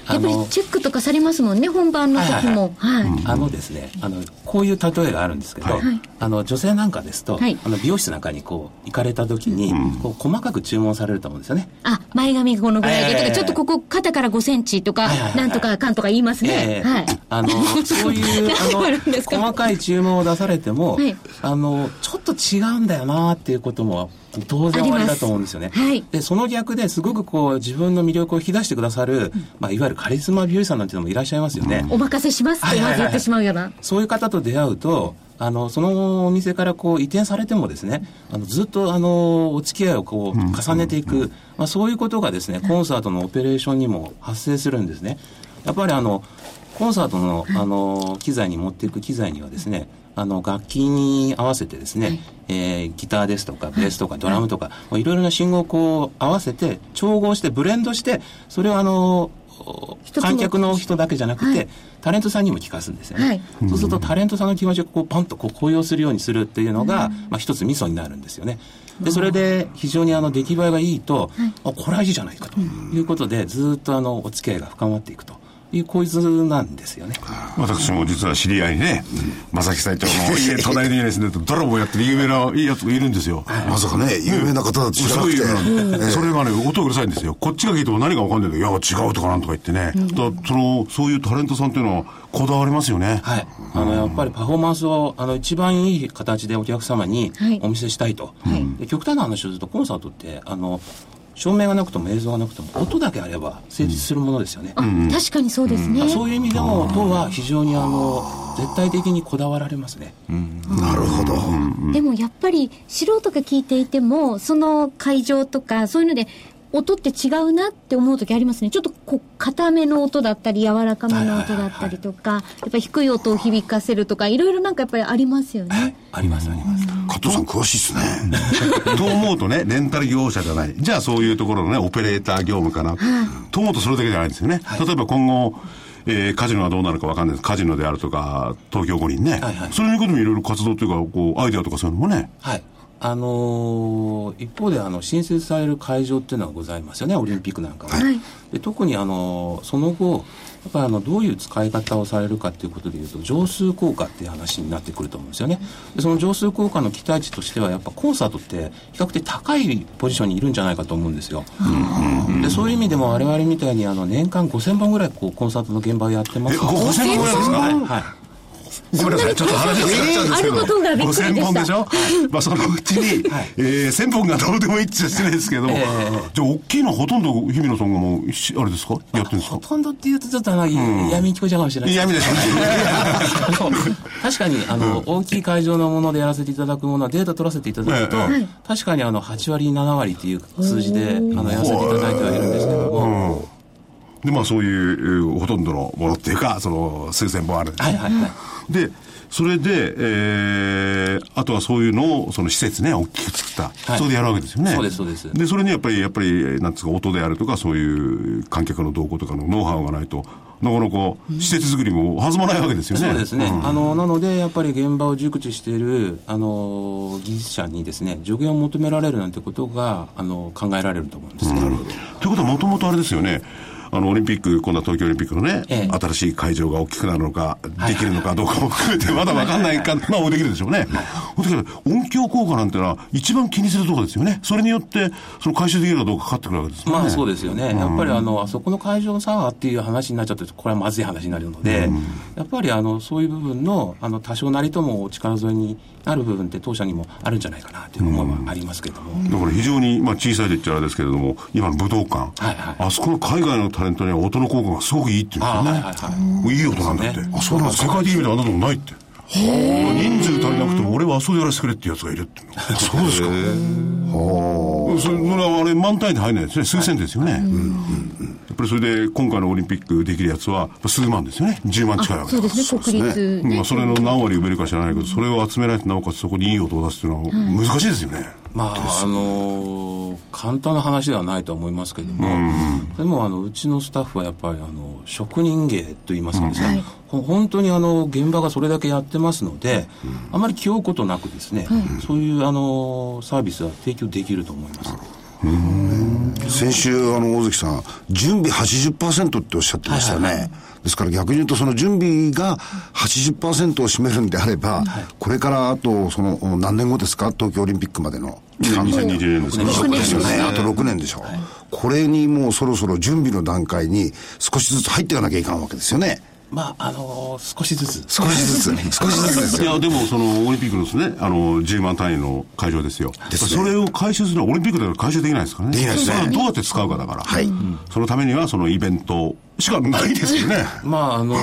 やっぱりチェックとかされますもんね、本番の時も。はい。あのですね、あの、こういう例えがあるんですけど、あの、女性なんかですと、はいあの、美容室なんかにこう、行かれた時に、こう、細かく注文されると思うんですよね。あ、前髪がこのぐらいでとか、ええちょっとここ肩から5センチとか、はいはいはいなんとかかんとか言いますね。ええはい。あの、そういう、あの、(laughs) 細かい注文を出されても、はいあの、ちょっと違うんだよなっていうことも、当然ありだと思うんですよね。はいで、その逆ですごくこう、自分の魅力を引き出してくださる、まあ、いわゆるカリスマ美容師さんなんていうのもいらっしゃいますよね。お任せしますってまず言ってしまうような。そういう方と出会うと、あの、そのお店からこう移転されてもですね、あの、ずっとあの、お付き合いをこう、重ねていく、まあそういうことがですね、コンサートのオペレーションにも発生するんですね。やっぱりあの、コンサートの、あの、機材に持っていく機材にはですね、あの、楽器に合わせてですね、えーギターですとか、ベースとか、ドラムとか、もういろいろな信号をこう合わせて、調合して、ブレンドして、それをあの、観客の人だけじゃなくて、はい。タレントさんにも聞かすんですよね。はい。そうするとタレントさんの気持ちをこうパンとこう高揚するようにするっていうのが、まあ一つミソになるんですよね。で、それで非常にあの出来栄えがいいと、あ、これはいいじゃないかということで、ずっとあのお付き合いが深まっていくという構図なんですよね。私も実は知り合いにね、正木隊長の (laughs) 家隣にですね、ドラゴンやってる有名ないいやつがいるんですよ。まさかね、有名な方だと知らなくて。すごい有名なんでそれがね、音うるさいんですよ。こっちが聞いても何がわかんないけど、いや、違うとかなんとか言ってね。だその、そういうタレントさんっていうのは、こだわりますよね。はい。あの、やっぱりパフォーマンスを、あの、一番いい形でお客様にはいお見せしたいと。で極端な話をすると、コンサートって、あの、照明がなくても映像がなくても、音だけあれば成立するものですよね。あ、確かにそうですね。そういう意味でも、音は非常にあの、絶対的にこだわられますね。なるほど。でもやっぱり素人が聞いていても、その会場とか、そういうので、音って違うなって思う時ありますね。ちょっとこう、硬めの音だったり、柔らかめの音だったりとか、やっぱり低い音を響かせるとか、いろいろなんかやっぱりありますよね。あります、あります。加藤さん詳しいですね。と思うとね、レンタル業者じゃない。じゃあそういうところのね、オペレーター業務かな。と思うとそれだけじゃないんですよね。例えば今後、えーカジノはどうなるかわかんないです。カジノであるとか、東京五輪ね。はいはいそれにこともいろいろ活動というか、こう、アイデアとかそういうのもね。はい。あのー一方であの新設される会場っていうのはございますよねオリンピックなんかは、はい。で特にあのその後やっぱりあのどういう使い方をされるかっていうことでいうと乗数効果っていう話になってくると思うんですよね。でその乗数効果の期待値としてはやっぱコンサートって比較的高いポジションにいるんじゃないかと思うんですよ、でそういう意味でも我々みたいにあの年間5000本ぐらいこうコンサートの現場をやってます。え5000本ですか？はい、はいごめんなさい、ちょっと話が違っちゃうんですけど。あることがびっくりでした5000本でしょまあそのうちに、はい。えー、1000本がどうでもいいって言っちゃ失礼ですけど、えじゃあ大きいのはほとんど日比野さんがもう、しあれですか？やってるんですか？ほとんどっていうとちょっとあの闇に聞こえちゃうかもしれない。闇でしょあの確かにあの、大きい会場のものでやらせていただくものはデータ取らせていただくと、え確かにあの8割7割っていう数字であのやらせていただいてはいるんですけども、で、まあそういう、えーほとんどのものっていうか、その、数千本あるんではいはいはいで、それで、えー、あとはそういうのを、その施設ね、大きく作った。はいそれでやるわけですよね。そうですそうですで、それにやっぱり、やっぱり、なんですか、音であるとか、そういう観客の動向とかのノウハウがないと、なかなか施設作りも弾まないわけですよね。そうですね、あのなので、やっぱり現場を熟知しているあの技術者にですね助言を求められるなんてことがあの考えられると思うんですね。ということはもともとあれですよね。あの、オリンピック、今度は東京オリンピックのね、ええ。新しい会場が大きくなるのか、できるのかどうかも含めて、まだわかんないか、まあ、できるでしょうね。だけど、音響効果なんてのは、一番気にするところですよね。それによって、その回収できるかどうかかかってくるわけですよね。まあそうですよね、やっぱりあのあそこの会場さっていう話になっちゃって、これはまずい話になるので、やっぱりあのそういう部分のあの多少なりともお力添えになる部分って、当社にもあるんじゃないかなという思いはありますけれども。だから非常に、まあ、小さいと言っちゃあれですけれども、今の武道館、はいはいあそこの海外のタレントには音の効果がすごくいいって言うんですよね。あはいはいはいいい音なんだって。そうあ、そうなん世界的に見てあんなとこないって。人数足りなくても俺はあそこでやらせてくれってやつがいるって。そうですか。それはあれ満単位で入らないですね。数千ですよね。やっぱりそれで今回のオリンピックできるやつは数万ですよね。10万近いわけそうですね、国立、まあ、それの何割埋めるか知らないけど、それを集められて、なおかつそこにいい音を出すっていうのは難しいですよね。まあ、あのー簡単な話ではないと思いますけれども、でもあのうちのスタッフはやっぱりあの職人芸といいますかですね、ほ本当にあの現場がそれだけやってますので、あまり気負うことなくですね、そういうあのサービスは提供できると思います。先週、あの、大関さん、準備80%っておっしゃってましたよね。ですから逆に言うと、その準備が80%を占めるんであれば、これからあと、その、何年後ですか？東京オリンピックまでの。2020年ですかですよね。あと6年でしょ。これにもうそろそろ準備の段階に少しずつ入っていかなきゃいかんわけですよね。まあ、あのー少しずつ。少しずつ、(laughs) 少しずつですよ。いや、でも、その、オリンピックのですね、あの、10万単位の会場ですよ。それを回収するのはオリンピックでは回収できないですからね。できないですねそれはどうやって使うかだから。はいそのためには、そのイベントしかないですよね。まあ、あの、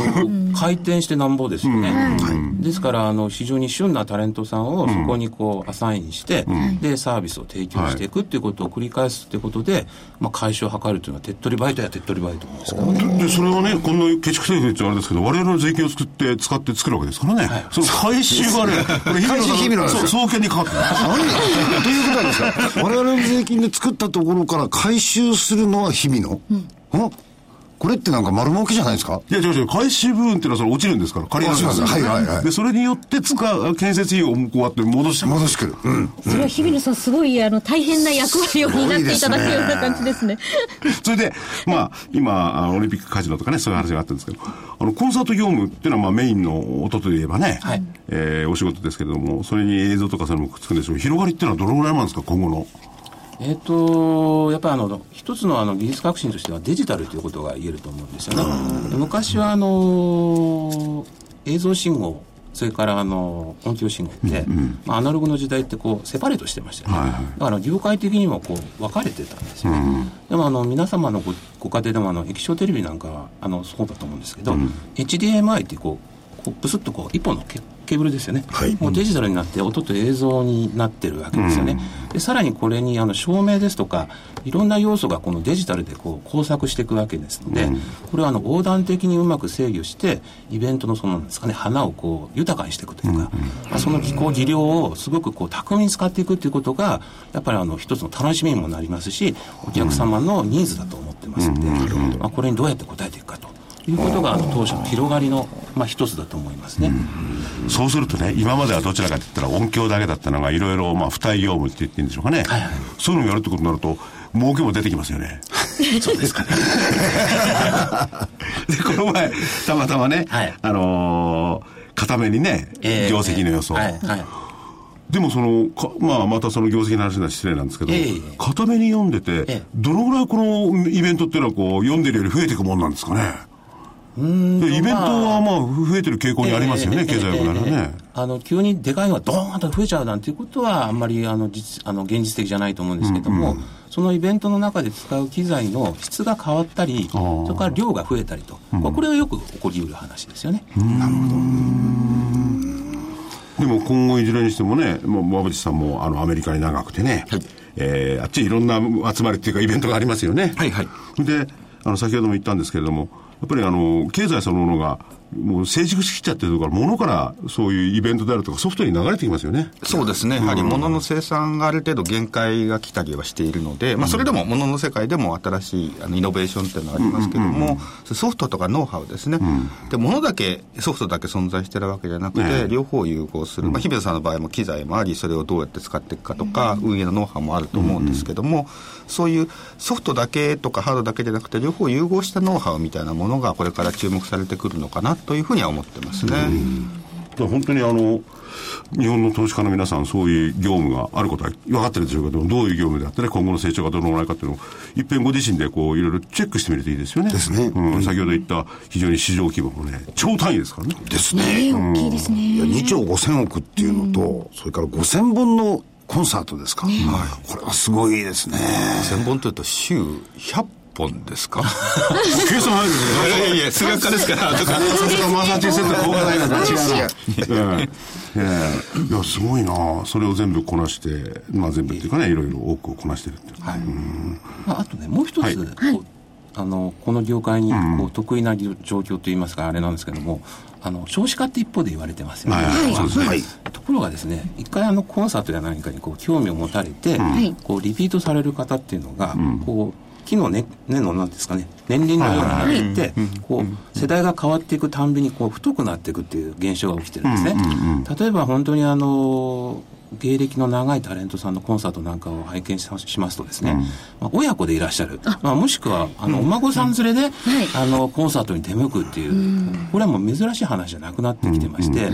回転してなんぼですよね。ですから、あの、非常に旬なタレントさんをそこにこう、アサインして、で、サービスを提供していくっていうことを繰り返すっていうことで、まあ、回収を図るというのは手っ取り早いとや手っ取り早いと思うんですけどね。で、それはね、こんなケチくせえって言れですけど、我々の税金を作って、使って作るわけですからね。その回収がね、これ、回収日々のそう、総研にかかってる。何ということなんですか我々の税金で作ったところから回収するのは日々の、んこれってなんか丸儲けじゃないですか？いや、違う違う、回収部分っていうのはそれ落ちるんですから、借りるんですから。はいはいはいで、それによって使う、建設費用をこうやって戻してます戻してくる。うん。それは日比野さん、すごいあの大変な役割を担っていただくような感じですね。(laughs) それで、まあ、今、あのオリンピックカジノとかね、そういう話があったんですけど、あの、コンサート業務っていうのは、まあ、メインの音といえばね、はいえーお仕事ですけれども、それに映像とかそれもくっつくんですけど、広がりっていうのはどのぐらいなんですか、今後の？えっ、と、やっぱりあの、一つのあの技術革新としてはデジタルということが言えると思うんですよね。で昔はあの、映像信号、それからあの音響信号って、まあ、アナログの時代ってこうセパレートしてましたよね、だから業界的にもこう分かれてたんですよね、でもあの皆様のごご家庭でもあの液晶テレビなんかはあのそうだと思うんですけど、HDMI ってこうこうブスッとこう一本のケケーブルですよね、もうデジタルになって音と映像になってるわけですよね、でさらにこれにあの照明ですとかいろんな要素がこのデジタルでこう工作していくわけですので、これはあの横断的にうまく制御してイベントのそのなんですかね花をこう豊かにしていくというか、まあその技巧技量をすごくこう巧みに使っていくということがやっぱりあの一つの楽しみにもなりますしお客様のニーズだと思ってますので、まあ、これにどうやって応えていくかということが当初の広がりの、まあ、一つだと思いますね。そうするとね、今まではどちらかと言ったら音響だけだったのが、いろいろ、まあ、付帯業務って言っていいんでしょうかね。はいはいそういうのをやるってことになると、儲けも出てきますよね。(laughs) そうですかね。(laughs) で、この前、たまたまね、はいあのー固めにね、ええ業績の予想。はいはいでもその、かまあ、またその業績の話は失礼なんですけど、ええ固めに読んでて、ええどのぐらいこのイベントっていうのはこう、読んでるより増えていくもんなんですかね？でイベントはまあ、増えてる傾向にありますよね、ええ経済学ならね。あの急にでかいのがドーンと増えちゃうなんていうことはあんまりあの実あの現実的じゃないと思うんですけども、そのイベントの中で使う機材の質が変わったりそれから量が増えたりと、これはよく起こりうる話ですよね。でも今後いずれにしてもね、もう馬渕さんもあのアメリカに長くてね、えーあっちいろんな集まりっていうかイベントがありますよね。はいはい。で、あの先ほども言ったんですけれども、やっぱりあの経済そのものがもう成熟しきっちゃってるから、ものからそういうイベントであるとかソフトに流れてきますよね。そうですね、やはり物の生産がある程度限界が来たりはしているので、まあ、それでも物の世界でも新しいあのイノベーションっていうのはありますけども、ソフトとかノウハウですね、で物だけ、ソフトだけ存在してるわけじゃなくて、両方融合する、まあ、日比野さんの場合も機材もあり、それをどうやって使っていくかとか、運営のノウハウもあると思うんですけども、そういうソフトだけとかハードだけじゃなくて、両方融合したノウハウみたいなものが、これから注目されてくるのかなというふうには思ってますね。だから本当にあの、日本の投資家の皆さん、そういう業務があることは分かってるでしょうけど、どういう業務であってね、今後の成長がどのぐらいかっていうのを、いっぺんご自身でこう、いろいろチェックしてみるといいですよね。ですねうん、先ほど言った非常に市場規模もね、超単位ですからね。ですね。ええ大きいですね。いや2兆5000億っていうのと、それから5000本のコンサートですか？これはすごいですね。1000本というと週100本ですか？計算入るいやいや、数学科ですから、とか。さすがマサチューセッツ工科大学は違うな。いや、すごいなそれを全部こなして、まあ全部っていうかね、いろいろ多くをこなしてるっていう。はいまあ、あとねもう一つ、はいあのこの業界にこう得意な状況といいますかあれなんですけどもあの少子化って一方で言われてますよね、はい。ところがですね一回あのコンサートや何かにこう興味を持たれて、い。こうリピートされる方っていうのが、こう木の根根のなんですかね年輪のようになっていって、こう世代が変わっていくたんびにこう太くなっていくっていう現象が起きてるんですね、例えば本当にあの芸歴の長いタレントさんのコンサートなんかを拝見ししますとですね、まあ、親子でいらっしゃる、まあ、もしくはあのお孫さん連れで、あのコンサートに出向くっていう、これはもう珍しい話じゃなくなってきてまして、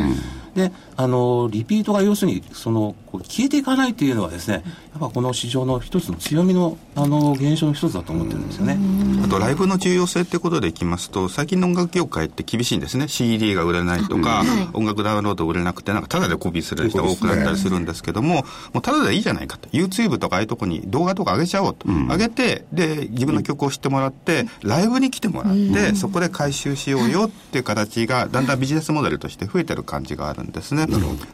であのリピートが要するにそのこう消えていかないというのはですねやっぱこの市場の一つの強みのあの現象の一つだと思ってるんですよね。あとライブの重要性ってことでいきますと最近の音楽業界って厳しいんですね。CD が売れないとか、音楽ダウンロード売れなくてなんかタダでコピーする人が多くなったりするんですけどももうタダでいいじゃないかと。YouTube とかああいうとこに動画とか上げちゃおうと、上げてで自分の曲を知ってもらってライブに来てもらって、そこで回収しようよっていう形がだんだんビジネスモデルとして増えてる感じがあるんですね。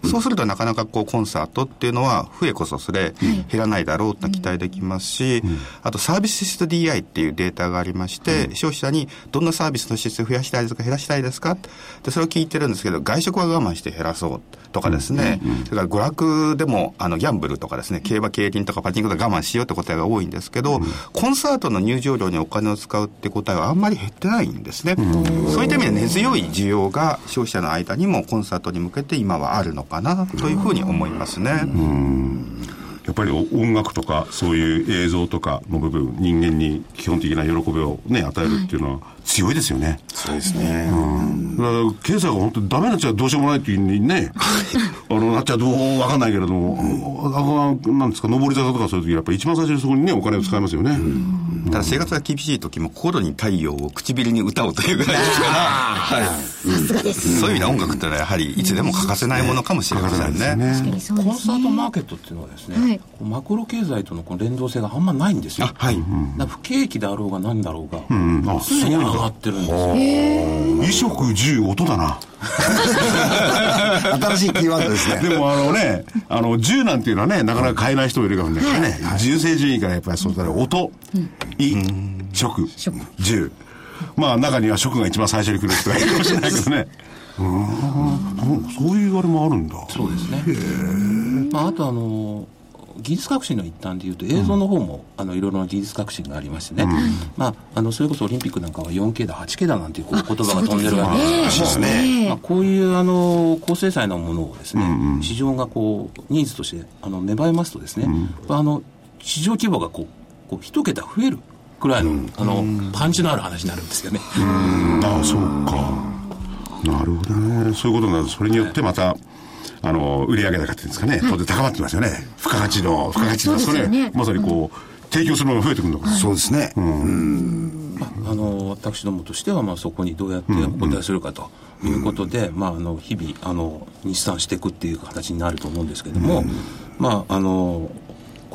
そうするとなかなかこうコンサートっていうのは増えこそすれ減らないだろうと期待できますし、あとサービス質 DI っていうデータがありまして、消費者にどんなサービスの質を増やしたいですか？減らしたいですかでそれを聞いてるんですけど外食は我慢して減らそうとかですね、それから娯楽でもあのギャンブルとかですね競馬競輪とかパチンコで我慢しようって答えが多いんですけど、コンサートの入場料にお金を使うって答えはあんまり減ってないんですね、そういった意味で根強い需要が消費者の間にもコンサートに向けて今はあるのかなというふうに思いますね。やっぱり音楽とかそういう映像とかの部分人間に基本的な喜びをね与えるっていうのは強いですよね、そうですね。だから経済が本当にダメになっちゃうどうしようもないっていうふうにね (laughs) あのなっちゃうとわかんないけれども、あなんですか上り坂とかそういう時やっぱり一番最初にそこにねお金を使いますよね、ただ生活が厳しい時も心に太陽を唇に歌おうというぐらいですから、はい、さすがです。そういう意味で音楽ってのはやはりいつでも欠かせないものかもしれませんね。ね。そうですコンサートね。マーケットっていうのはですね、マクロ経済とのこの連動性があんまないんですよ。あはい。だから不景気であろうが何だろうが、んあ常に上がってるんですよ。衣食住音だ。な。(laughs) 新しいキーワードですね。でもあのね、あの、銃なんていうのはね、なかなか買えない人もいるからね、ね銃声順位からやっぱりそうだね、音、衣、食、銃。まあ中には食が一番最初に来る人がいるかもしれないけどね。(laughs) うん、そういうあれもあるんだ。そうですね。まあ、あとあの技術革新の一端でいうと映像の方も、あのいろいろな技術革新がありましてね、まあ、あのそれこそオリンピックなんかは 4K だ 8K だなんていう言葉が飛んでるわけですけどもまあ、こういうあの高精細なものをですね、市場がこうニーズとしてあの芽生えますとですね、あの市場規模がこうこう一桁増えるくらいの,、あのパンチのある話になるんですよね。ああ、そうか。なるほどね。そういうことになる。それによってまた、あの、売上高っていうんですかね、当然高まってますよね。付加価値の、付加価値の、そうですよね。まさにこう、提供するものが増えてくるのかな。そうですね。まあ、あの私どもとしては、まあ、そこにどうやってお答えするかということで、まあ、あの日々あの日産していくっていう形になると思うんですけども、まああの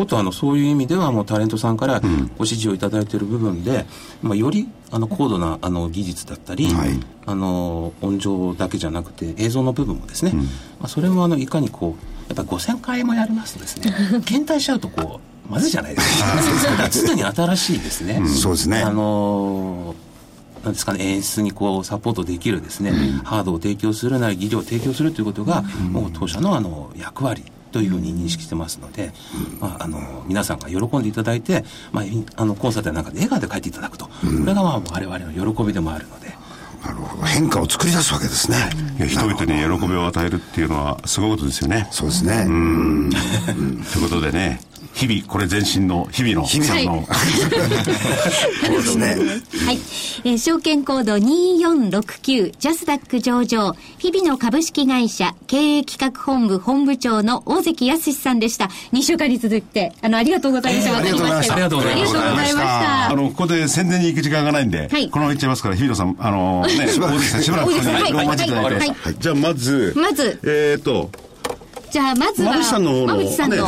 ことあのそういう意味ではもうタレントさんからご指示をいただいている部分で、まあ、よりあの高度なあの技術だったり、あの音情だけじゃなくて映像の部分もですね、まあ、それもあのいかにこうやっぱ5000回もやりますとですね (laughs) 検体しちゃうとこうまずいじゃないですか。(laughs) 常に新しいですね、そうですね。あのなんですかね、演出にこうサポートできるですね、ハードを提供するなり技量を提供するということが、もう当社のあの役割というふうに認識してますので、まあ、あの皆さんが喜んでいただいて、まあ、いあのコンサートやなんかで笑顔で帰っていただくと、これがまあ我々の喜びでもあるので。なるほど。変化を作り出すわけですね。いや人々に喜びを与えるっていうのはすごいことですよね。そうですね。(laughs) ということでね、日々、これ前身の日々の、日々さんの、そうですね。はい。えー証券コード2469ジャスダック上場日々の株式会社経営企画本部本部長の大関康さんでした。2週間に続いて、あの、ありがとうございました。えーありがとうございました。ありがとうございました。あの、ここで宣伝に行く時間がないんで、はい。このまま行っちゃいますから、日比野さん、あのね、大関さんしばらくここにはい。お待ちいただいて、はい。じゃあまず、まず。えっ、と、じゃあ、まずは、馬渕さんの方の馬渕さんの。ね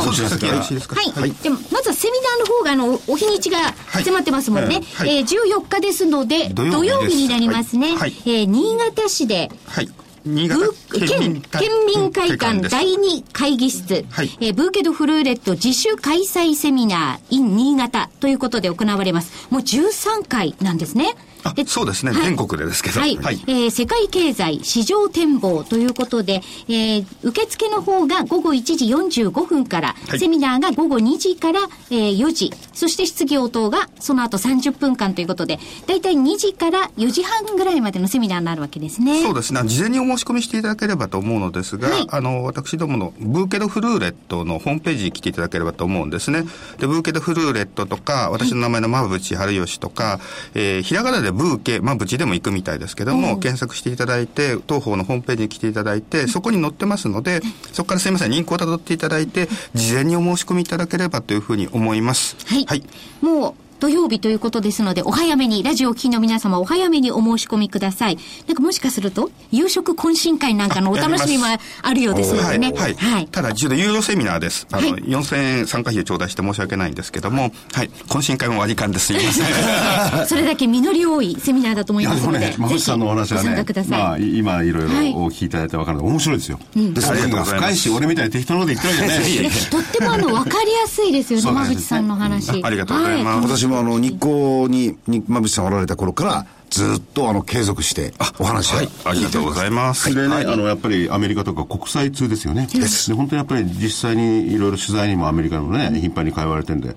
ですかはい。でも、まずはセミナーの方が、あの、お日にちが迫ってますもんね。はいえー14日ですので、土土曜日になりますね。はいえー新潟市で、はい。新ブ潟ー県県民会館第2会議室、はいえーブーケドフルーレット自主開催セミナー in 新潟ということで行われます。もう13回なんですね。あそうですね全国でですけどはい。はいえー世界経済市場展望ということで、えー受付の方が午後1時45分から、はいセミナーが午後2時から、えー4時、そして質疑応答がその後30分間ということで、だいたい2時から4時半ぐらいまでのセミナーになるわけですね。そうですね。事前にお申し込みしていただければと思うのですが、はいあの、私どものブーケドフルーレットのホームページに来ていただければと思うんですね。で、ブーケドフルーレットとか、私の名前の馬淵春吉とか、えーひらがなでブーケ、馬淵でも行くみたいですけども、検索していただいて、当方のホームページに来ていただいて、そこに載ってますので、そこからすいません、リンクをたどっていただいて、事前にお申し込みいただければというふうに思います。はい。はい。もう、土曜日ということですので、お早めに、ラジオを聴きの皆様、お早めにお申し込みください。なんかもしかすると、夕食懇親会なんかのお楽しみもあるようですのでね。はい。はい。ただ、一度有料セミナーです。あの、はい4000円参加費を頂戴して申し訳ないんですけども、はい。懇親会も割り勘です。すいません。(laughs) それだけ実り多いセミナーだと思いいやますので、でもね、馬渕さんのお話はね。まあ、い今いろいろはいお聞きいただいて分かるので、面白いですよ。うございます深いし、俺みたいに適当なこと言ってるわけじゃないし。とってもあの、わかりやすいですよね、そうなんですね馬渕さんの話。ありがとうございますは私もあの、日光に、に馬渕さんおられた頃から、ずっとあの、継続して、お話をはい。ありがとうございます。でね、はいあの、やっぱりアメリカとか国際通ですよね。で、本当にやっぱり実際にいろいろ取材にもアメリカのね、頻繁に通われてるんで、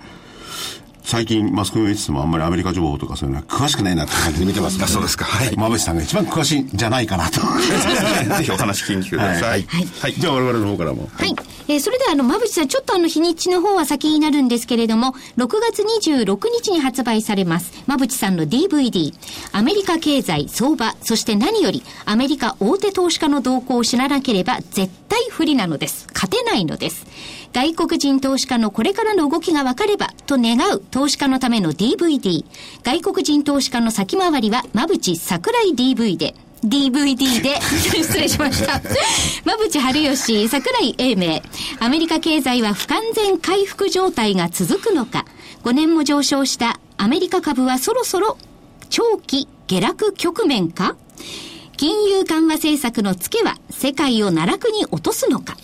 最近マスコミを見ててもあんまりアメリカ情報とかそういうのは詳しくないなって感じで見てますから、あ (laughs) そうですかはい馬渕さんが一番詳しいんじゃないかなと。ぜひお話聞きに来てくださ (laughs) い。はい。じゃあ我々の方からも。はい。えーそれでは、あの、馬渕さん、ちょっとあの、日にちの方は先になるんですけれども、6月26日に発売されます、馬渕さんの DVD、アメリカ経済、相場、そして何より、アメリカ大手投資家の動向を知らなければ絶対不利なのです。勝てないのです。外国人投資家のこれからの動きが分かれば、と願う投資家のための DVD。外国人投資家の先回りは、馬渕桜井 DV で。DVD で、(laughs) 失礼しました。馬淵春吉、桜井英明。アメリカ経済は不完全回復状態が続くのか。5年も上昇したアメリカ株はそろそろ長期下落局面か金融緩和政策のツケは世界を奈落に落とすのか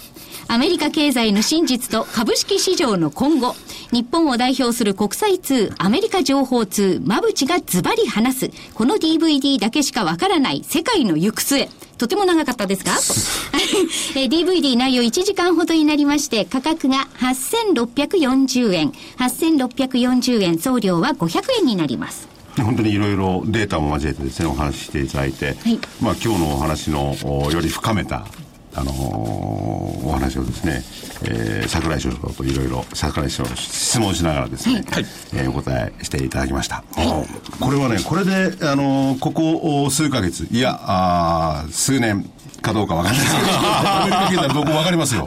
アメリカ経済の真実と株式市場の今後、日本を代表する国際通、アメリカ情報通、馬淵がズバリ話す、この DVD だけしかわからない世界の行く末。とても長かったですか？(laughs) えー ?DVD 内容1時間ほどになりまして、価格が8640円。8640円、送料は500円になります。本当にいろいろデータも交えてですね、お話ししていただいて、いまあ今日のお話のおより深めた、あのーお話をですね、えー、桜井所長といろいろ桜井所長質問しながらですね、えーお答えしていただきました。これはね、これで、あのーここお数ヶ月、いや、あー数年かどうかわかんない (laughs) ですけど、アメリカ経済どこわかりますよ。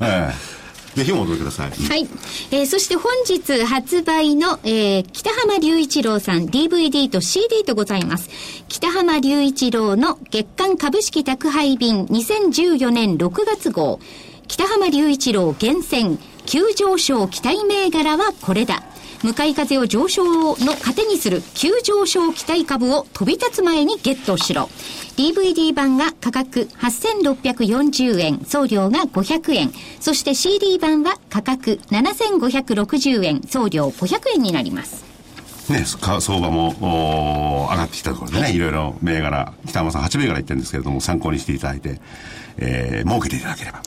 ええぜひお戻りください。はい。えーそして本日発売の、えー北浜隆一郎さん DVD と CD とございます。北浜隆一郎の月間株式宅配便2014年6月号。北浜隆一郎厳選急上昇期待銘柄はこれだ。向かい風を上昇の糧にする急上昇期待株を飛び立つ前にゲットしろ。DVD 版が価格8640円、送料が500円。そして CD 版は価格7560円、送料500円になります。ね、か相場も上がってきたところでね、いろいろ銘柄、北浜さん8銘柄言ってるんですけれども、参考にしていただいて、えー、儲けていただければ。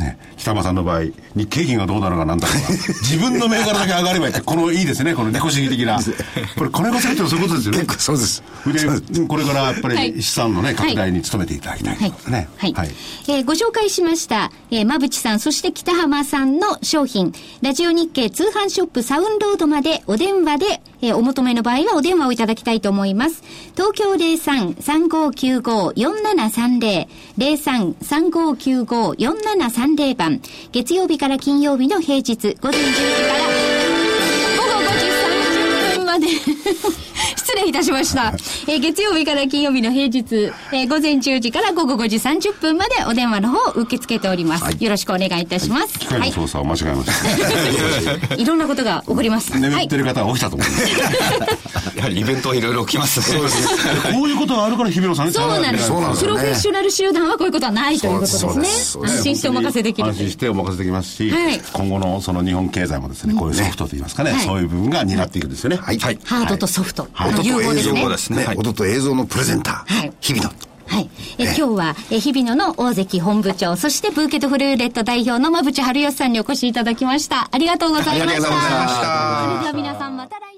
ね、北浜さんの場合、日経平均がどうなのかなんだろうが、(laughs) 自分の銘柄だけ上がればいいって、このいいですね、この猫主義的な。これ、金子さんってのはそういうことですよね。結構そうです。で、これからやっぱはいり資産のね、拡大に努めていただきたいということでね。はい。えーご紹介しました、えー、馬淵さん、そして北浜さんの商品、ラジオ日経通販ショップサウンロードまでお電話で、えーお求めの場合はお電話をいただきたいと思います。東京03-3595-4730、03-3595-4730番、月曜日から金曜日の平日、午前10時から。午後5時30分まで、礼いたしました。(laughs) えー月曜日から金曜日の平日、えー午前10時から午後5時30分までお電話の方を受け付けております。よろしくお願いいたします。機械の操作を間違えました。い。いろんなことが起こります。は (laughs) い眠って。る方が起きたと思います。(laughs) やはりイベントいろいろ起きますね。こういうことがあるから日比野さんにそうなんです。そうなんですよねプロフェッショナル集団はこういうことはないということですそうでねすそうで。す安心してお任せできる安。心してお任せできますし、はい今後のその日本経済もですね、こういうソフトといいますかね、はいそういう部分が担っていくんですよね。はい。はい。ハードとソフトの音と映像融合ですね。ねはい音と映像のプレゼンター。はい日々の。はい。え今日は、え日々野の大関本部長、そしてブーケトフルーレット代表の馬淵春吉さんにお越しいただきました。ありがとうございました。ありがとうございましたそれでは皆さんまた来週。